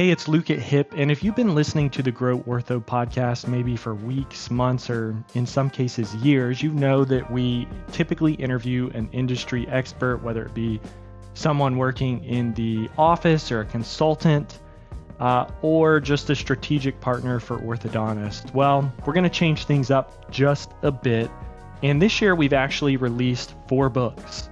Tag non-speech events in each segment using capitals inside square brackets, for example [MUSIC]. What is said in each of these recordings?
Hey, it's Luke at HIP, and if you've been listening to the Grow Ortho podcast maybe for weeks, months, or in some cases years, you know that we typically interview an industry expert, whether it be someone working in the office or a consultant, uh, or just a strategic partner for orthodontists. Well, we're going to change things up just a bit, and this year we've actually released four books.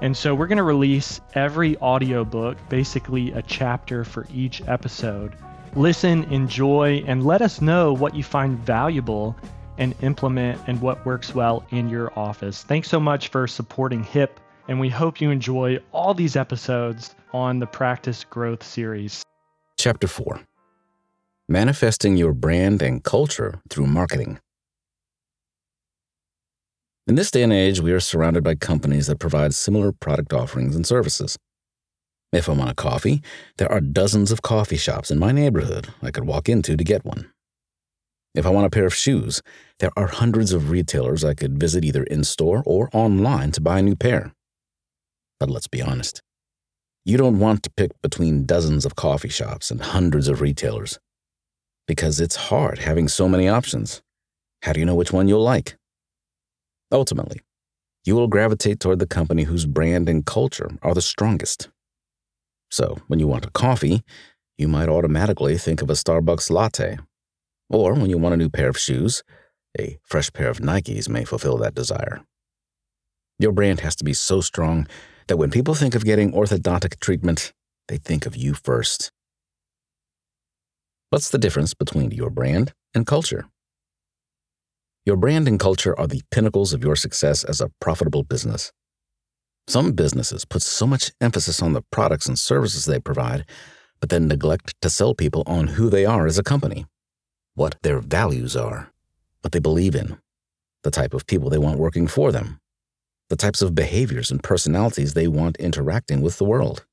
And so we're going to release every audiobook, basically a chapter for each episode. Listen, enjoy, and let us know what you find valuable and implement and what works well in your office. Thanks so much for supporting HIP, and we hope you enjoy all these episodes on the Practice Growth series. Chapter 4 Manifesting Your Brand and Culture Through Marketing. In this day and age, we are surrounded by companies that provide similar product offerings and services. If I want a coffee, there are dozens of coffee shops in my neighborhood I could walk into to get one. If I want a pair of shoes, there are hundreds of retailers I could visit either in store or online to buy a new pair. But let's be honest. You don't want to pick between dozens of coffee shops and hundreds of retailers. Because it's hard having so many options. How do you know which one you'll like? Ultimately, you will gravitate toward the company whose brand and culture are the strongest. So, when you want a coffee, you might automatically think of a Starbucks latte. Or when you want a new pair of shoes, a fresh pair of Nikes may fulfill that desire. Your brand has to be so strong that when people think of getting orthodontic treatment, they think of you first. What's the difference between your brand and culture? Your brand and culture are the pinnacles of your success as a profitable business. Some businesses put so much emphasis on the products and services they provide, but then neglect to sell people on who they are as a company, what their values are, what they believe in, the type of people they want working for them, the types of behaviors and personalities they want interacting with the world.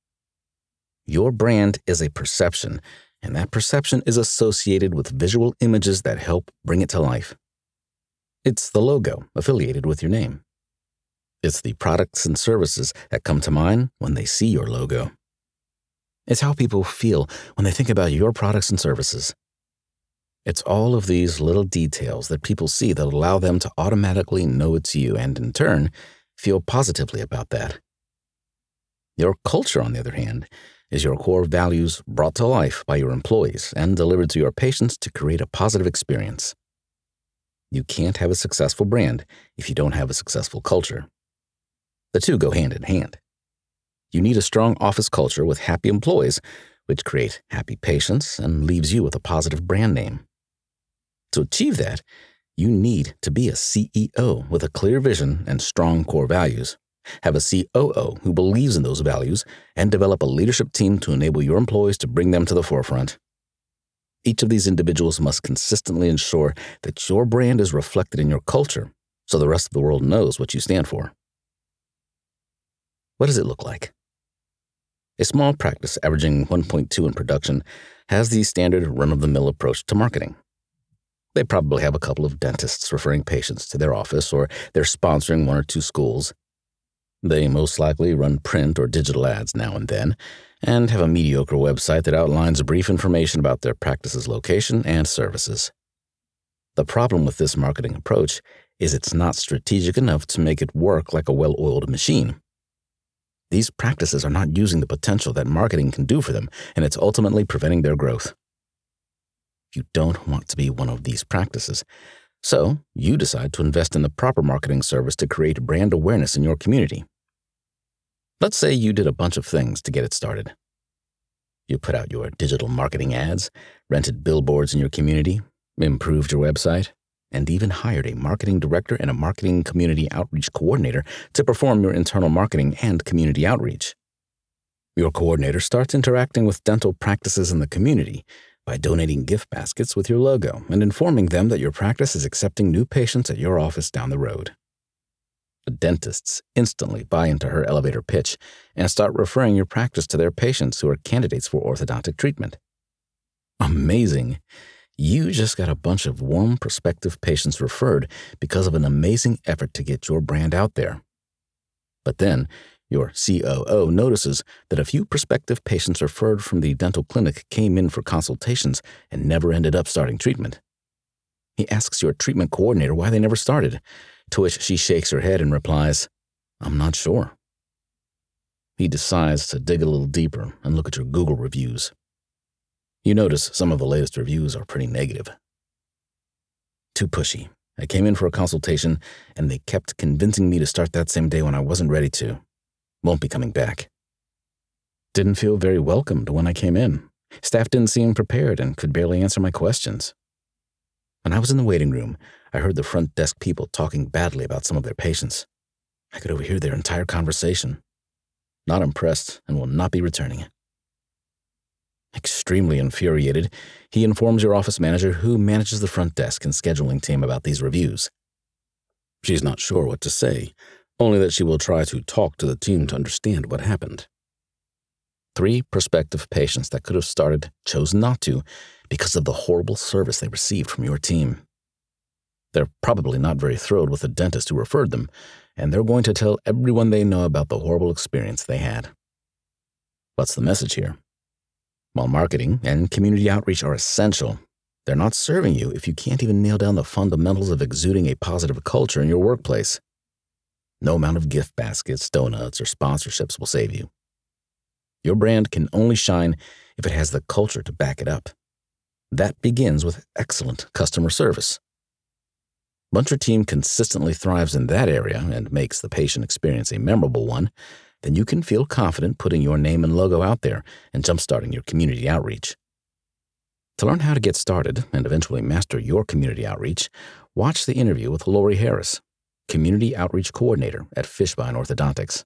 Your brand is a perception, and that perception is associated with visual images that help bring it to life. It's the logo affiliated with your name. It's the products and services that come to mind when they see your logo. It's how people feel when they think about your products and services. It's all of these little details that people see that allow them to automatically know it's you and, in turn, feel positively about that. Your culture, on the other hand, is your core values brought to life by your employees and delivered to your patients to create a positive experience. You can't have a successful brand if you don't have a successful culture. The two go hand in hand. You need a strong office culture with happy employees, which create happy patients and leaves you with a positive brand name. To achieve that, you need to be a CEO with a clear vision and strong core values. Have a COO who believes in those values and develop a leadership team to enable your employees to bring them to the forefront. Each of these individuals must consistently ensure that your brand is reflected in your culture so the rest of the world knows what you stand for. What does it look like? A small practice averaging 1.2 in production has the standard run of the mill approach to marketing. They probably have a couple of dentists referring patients to their office, or they're sponsoring one or two schools. They most likely run print or digital ads now and then, and have a mediocre website that outlines brief information about their practice's location and services. The problem with this marketing approach is it's not strategic enough to make it work like a well oiled machine. These practices are not using the potential that marketing can do for them, and it's ultimately preventing their growth. You don't want to be one of these practices. So, you decide to invest in the proper marketing service to create brand awareness in your community. Let's say you did a bunch of things to get it started. You put out your digital marketing ads, rented billboards in your community, improved your website, and even hired a marketing director and a marketing community outreach coordinator to perform your internal marketing and community outreach. Your coordinator starts interacting with dental practices in the community by donating gift baskets with your logo and informing them that your practice is accepting new patients at your office down the road. Dentists instantly buy into her elevator pitch and start referring your practice to their patients who are candidates for orthodontic treatment. Amazing! You just got a bunch of warm prospective patients referred because of an amazing effort to get your brand out there. But then, Your COO notices that a few prospective patients referred from the dental clinic came in for consultations and never ended up starting treatment. He asks your treatment coordinator why they never started, to which she shakes her head and replies, I'm not sure. He decides to dig a little deeper and look at your Google reviews. You notice some of the latest reviews are pretty negative. Too pushy. I came in for a consultation, and they kept convincing me to start that same day when I wasn't ready to. Won't be coming back. Didn't feel very welcomed when I came in. Staff didn't seem prepared and could barely answer my questions. When I was in the waiting room, I heard the front desk people talking badly about some of their patients. I could overhear their entire conversation. Not impressed and will not be returning. Extremely infuriated, he informs your office manager who manages the front desk and scheduling team about these reviews. She's not sure what to say, only that she will try to talk to the team to understand what happened. Three prospective patients that could have started chose not to because of the horrible service they received from your team. They're probably not very thrilled with the dentist who referred them, and they're going to tell everyone they know about the horrible experience they had. What's the message here? While marketing and community outreach are essential, they're not serving you if you can't even nail down the fundamentals of exuding a positive culture in your workplace. No amount of gift baskets, donuts, or sponsorships will save you. Your brand can only shine if it has the culture to back it up. That begins with excellent customer service. Once team consistently thrives in that area and makes the patient experience a memorable one, then you can feel confident putting your name and logo out there and jumpstarting your community outreach. To learn how to get started and eventually master your community outreach, watch the interview with Lori Harris, Community Outreach Coordinator at Fishbein Orthodontics.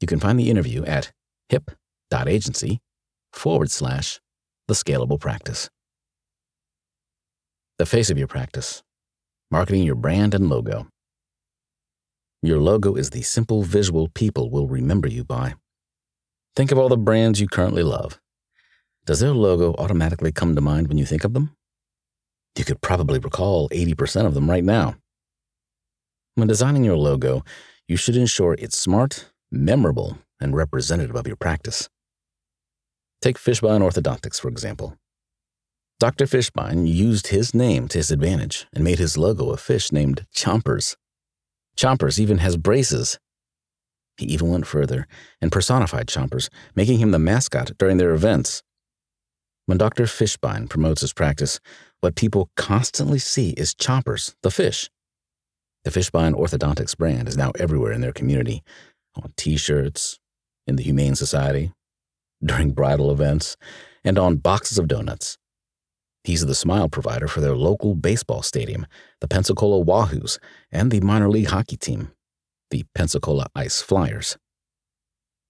You can find the interview at hip.agency forward slash the scalable practice. The face of your practice, marketing your brand and logo. Your logo is the simple visual people will remember you by. Think of all the brands you currently love. Does their logo automatically come to mind when you think of them? You could probably recall 80% of them right now. When designing your logo, you should ensure it's smart, memorable, and representative of your practice. Take Fishbein Orthodontics, for example. Dr. Fishbein used his name to his advantage and made his logo a fish named Chompers. Chompers even has braces. He even went further and personified Chompers, making him the mascot during their events. When Dr. Fishbein promotes his practice, what people constantly see is Chompers, the fish. The Fishbein Orthodontics brand is now everywhere in their community on t shirts, in the Humane Society, during bridal events, and on boxes of donuts. He's the smile provider for their local baseball stadium, the Pensacola Wahoos, and the minor league hockey team, the Pensacola Ice Flyers.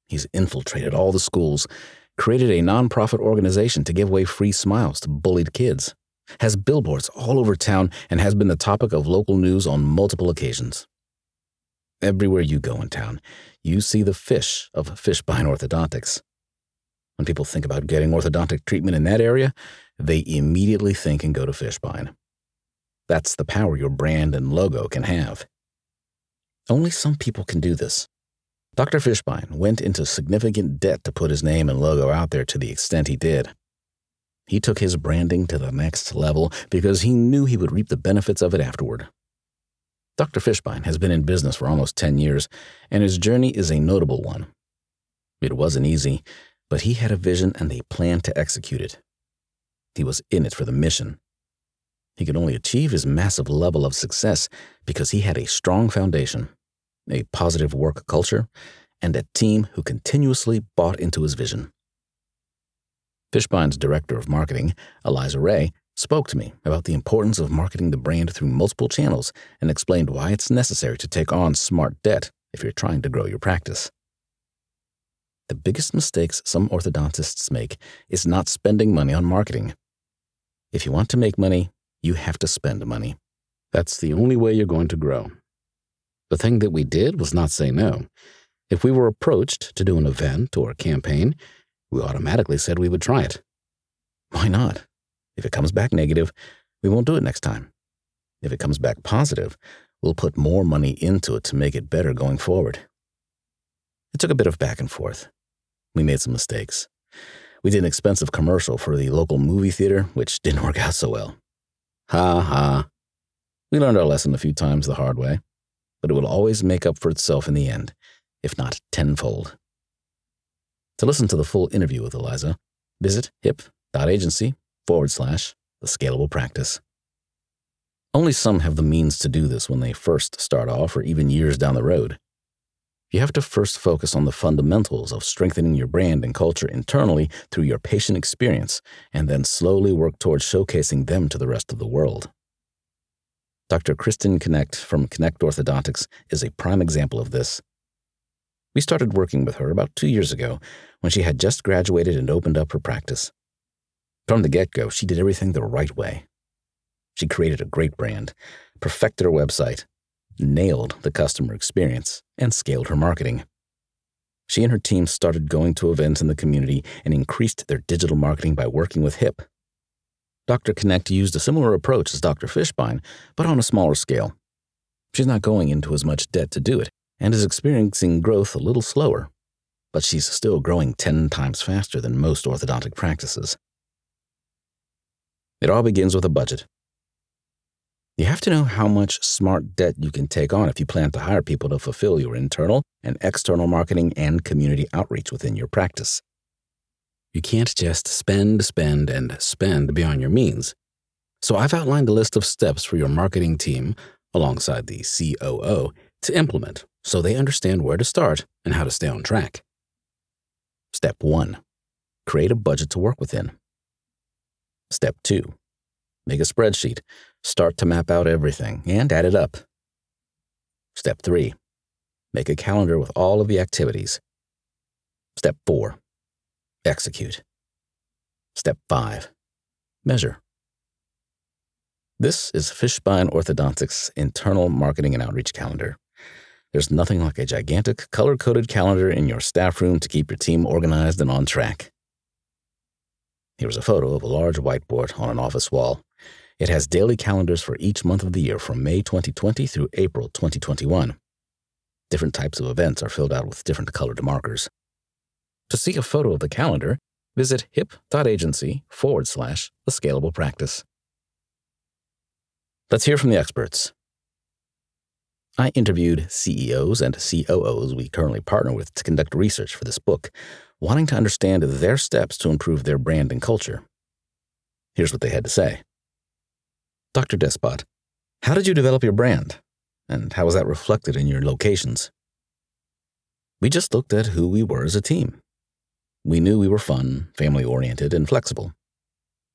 He's infiltrated all the schools, created a nonprofit organization to give away free smiles to bullied kids, has billboards all over town, and has been the topic of local news on multiple occasions. Everywhere you go in town, you see the fish of Fishbein Orthodontics. When people think about getting orthodontic treatment in that area, they immediately think and go to Fishbein. That's the power your brand and logo can have. Only some people can do this. Dr. Fishbein went into significant debt to put his name and logo out there to the extent he did. He took his branding to the next level because he knew he would reap the benefits of it afterward. Dr. Fishbein has been in business for almost 10 years, and his journey is a notable one. It wasn't easy, but he had a vision and a plan to execute it. He was in it for the mission. He could only achieve his massive level of success because he had a strong foundation, a positive work culture, and a team who continuously bought into his vision. Fishbein's director of marketing, Eliza Ray, spoke to me about the importance of marketing the brand through multiple channels and explained why it's necessary to take on smart debt if you're trying to grow your practice. The biggest mistakes some orthodontists make is not spending money on marketing. If you want to make money, you have to spend money. That's the only way you're going to grow. The thing that we did was not say no. If we were approached to do an event or a campaign, we automatically said we would try it. Why not? If it comes back negative, we won't do it next time. If it comes back positive, we'll put more money into it to make it better going forward. It took a bit of back and forth. We made some mistakes. We did an expensive commercial for the local movie theater, which [LAUGHS] didn't work out so well. Ha ha. We learned our lesson a few times the hard way, but it will always make up for itself in the end, if not tenfold. To listen to the full interview with Eliza, visit hip.agency forward slash the scalable practice. Only some have the means to do this when they first start off or even years down the road. You have to first focus on the fundamentals of strengthening your brand and culture internally through your patient experience, and then slowly work towards showcasing them to the rest of the world. Dr. Kristen Knecht from Knecht Orthodontics is a prime example of this. We started working with her about two years ago when she had just graduated and opened up her practice. From the get go, she did everything the right way. She created a great brand, perfected her website, nailed the customer experience, and scaled her marketing. She and her team started going to events in the community and increased their digital marketing by working with HIP. Dr. Knecht used a similar approach as Dr. Fishbein, but on a smaller scale. She's not going into as much debt to do it and is experiencing growth a little slower, but she's still growing 10 times faster than most orthodontic practices. It all begins with a budget. You have to know how much smart debt you can take on if you plan to hire people to fulfill your internal and external marketing and community outreach within your practice. You can't just spend, spend, and spend beyond your means. So I've outlined a list of steps for your marketing team, alongside the COO, to implement so they understand where to start and how to stay on track. Step 1 Create a budget to work within. Step 2 Make a spreadsheet Start to map out everything and add it up. Step 3. Make a calendar with all of the activities. Step 4. Execute. Step 5. Measure. This is Fishbein Orthodontics' internal marketing and outreach calendar. There's nothing like a gigantic, color coded calendar in your staff room to keep your team organized and on track. Here's a photo of a large whiteboard on an office wall. It has daily calendars for each month of the year from May 2020 through April 2021. Different types of events are filled out with different colored markers. To see a photo of the calendar, visit hip.agency forward slash the scalable practice. Let's hear from the experts. I interviewed CEOs and COOs we currently partner with to conduct research for this book, wanting to understand their steps to improve their brand and culture. Here's what they had to say. Dr. Despot, how did you develop your brand? And how was that reflected in your locations? We just looked at who we were as a team. We knew we were fun, family oriented, and flexible.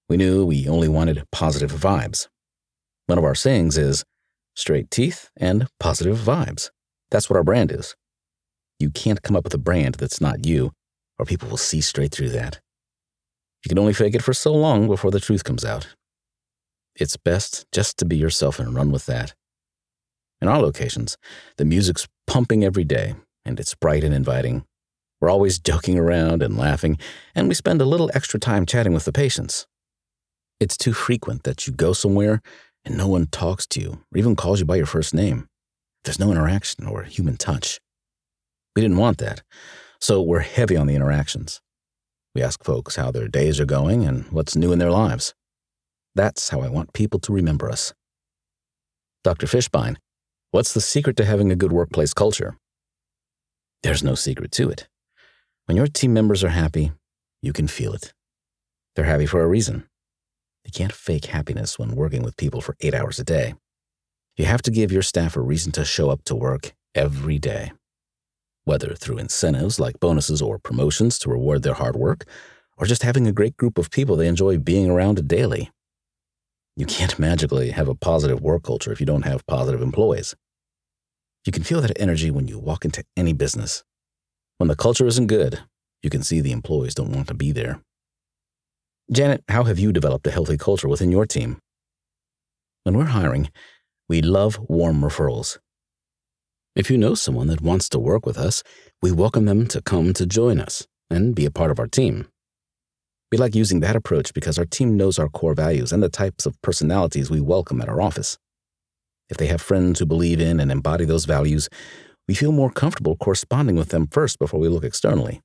We knew we only wanted positive vibes. One of our sayings is straight teeth and positive vibes. That's what our brand is. You can't come up with a brand that's not you, or people will see straight through that. You can only fake it for so long before the truth comes out. It's best just to be yourself and run with that. In our locations, the music's pumping every day, and it's bright and inviting. We're always joking around and laughing, and we spend a little extra time chatting with the patients. It's too frequent that you go somewhere and no one talks to you or even calls you by your first name. There's no interaction or human touch. We didn't want that, so we're heavy on the interactions. We ask folks how their days are going and what's new in their lives. That's how I want people to remember us. Dr. Fishbein, what's the secret to having a good workplace culture? There's no secret to it. When your team members are happy, you can feel it. They're happy for a reason. You can't fake happiness when working with people for eight hours a day. You have to give your staff a reason to show up to work every day. Whether through incentives like bonuses or promotions to reward their hard work, or just having a great group of people they enjoy being around daily. You can't [LAUGHS] magically have a positive work culture if you don't have positive employees. You can feel that energy when you walk into any business. When the culture isn't good, you can see the employees don't want to be there. Janet, how have you developed a healthy culture within your team? When we're hiring, we love warm referrals. If you know someone that wants to work with us, we welcome them to come to join us and be a part of our team. We like using that approach because our team knows our core values and the types of personalities we welcome at our office. If they have friends who believe in and embody those values, we feel more comfortable corresponding with them first before we look externally.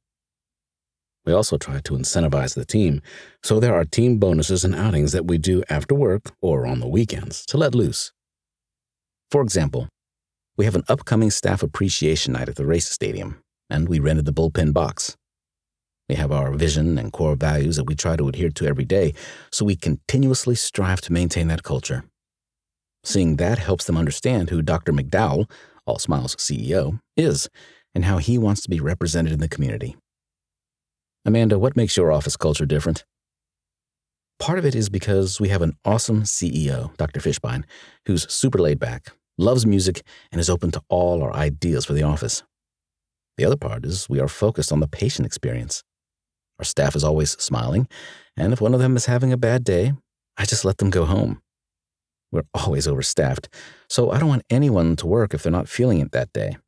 We also try to incentivize the team, so there are team bonuses and outings that we do after work or on the weekends to let loose. For example, we have an upcoming staff appreciation night at the race stadium, and we rented the bullpen box. We have our vision and core values that we try to adhere to every day, so we continuously strive to maintain that culture. Seeing that helps them understand who Dr. McDowell, All Smiles CEO, is and how he wants to be represented in the community. Amanda, what makes your office culture different? Part of it is because we have an awesome CEO, Dr. Fishbein, who's super laid back, loves music, and is open to all our ideas for the office. The other part is we are focused on the patient experience. Our staff is always smiling, and if one of them is having a bad day, I just let them go home. We're always overstaffed, so I don't want anyone to work if they're not feeling it that day.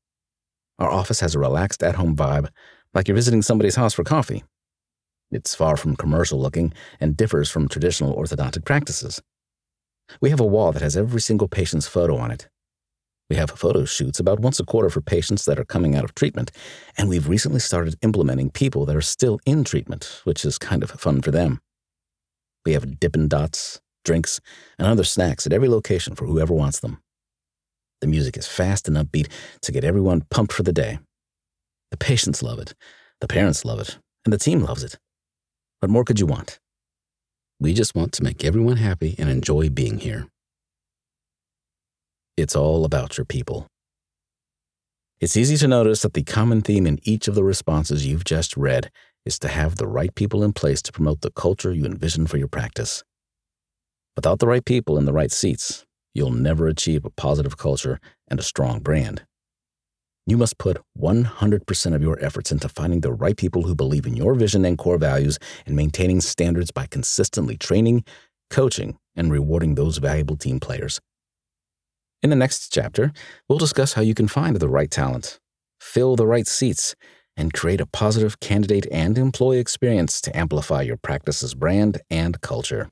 Our office has a relaxed at home vibe, like you're visiting somebody's house for coffee. It's far from commercial looking and differs from traditional orthodontic practices. We have a wall that has every single patient's photo on it. We have photo shoots about once a quarter for patients that are coming out of treatment, and we've recently started implementing people that are still in treatment, which is kind of fun for them. We have Dippin' Dots, drinks, and other snacks at every location for whoever wants them. The music is fast and upbeat to get everyone pumped for the day. The patients love it, the parents love it, and the team loves it. What more could you want? We just want to make everyone happy and enjoy being here. It's all about your people. It's easy to notice that the common theme in each of the responses you've just read is to have the right people in place to promote the culture you envision for your practice. Without the right people in the right seats, you'll never achieve a positive culture and a strong brand. You must put 100% of your efforts into finding the right people who believe in your vision and core values and maintaining standards by consistently training, coaching, and rewarding those valuable team players. In the next chapter, we'll discuss how you can find the right talent, fill the right seats, and create a positive candidate and employee experience to amplify your practice's brand and culture.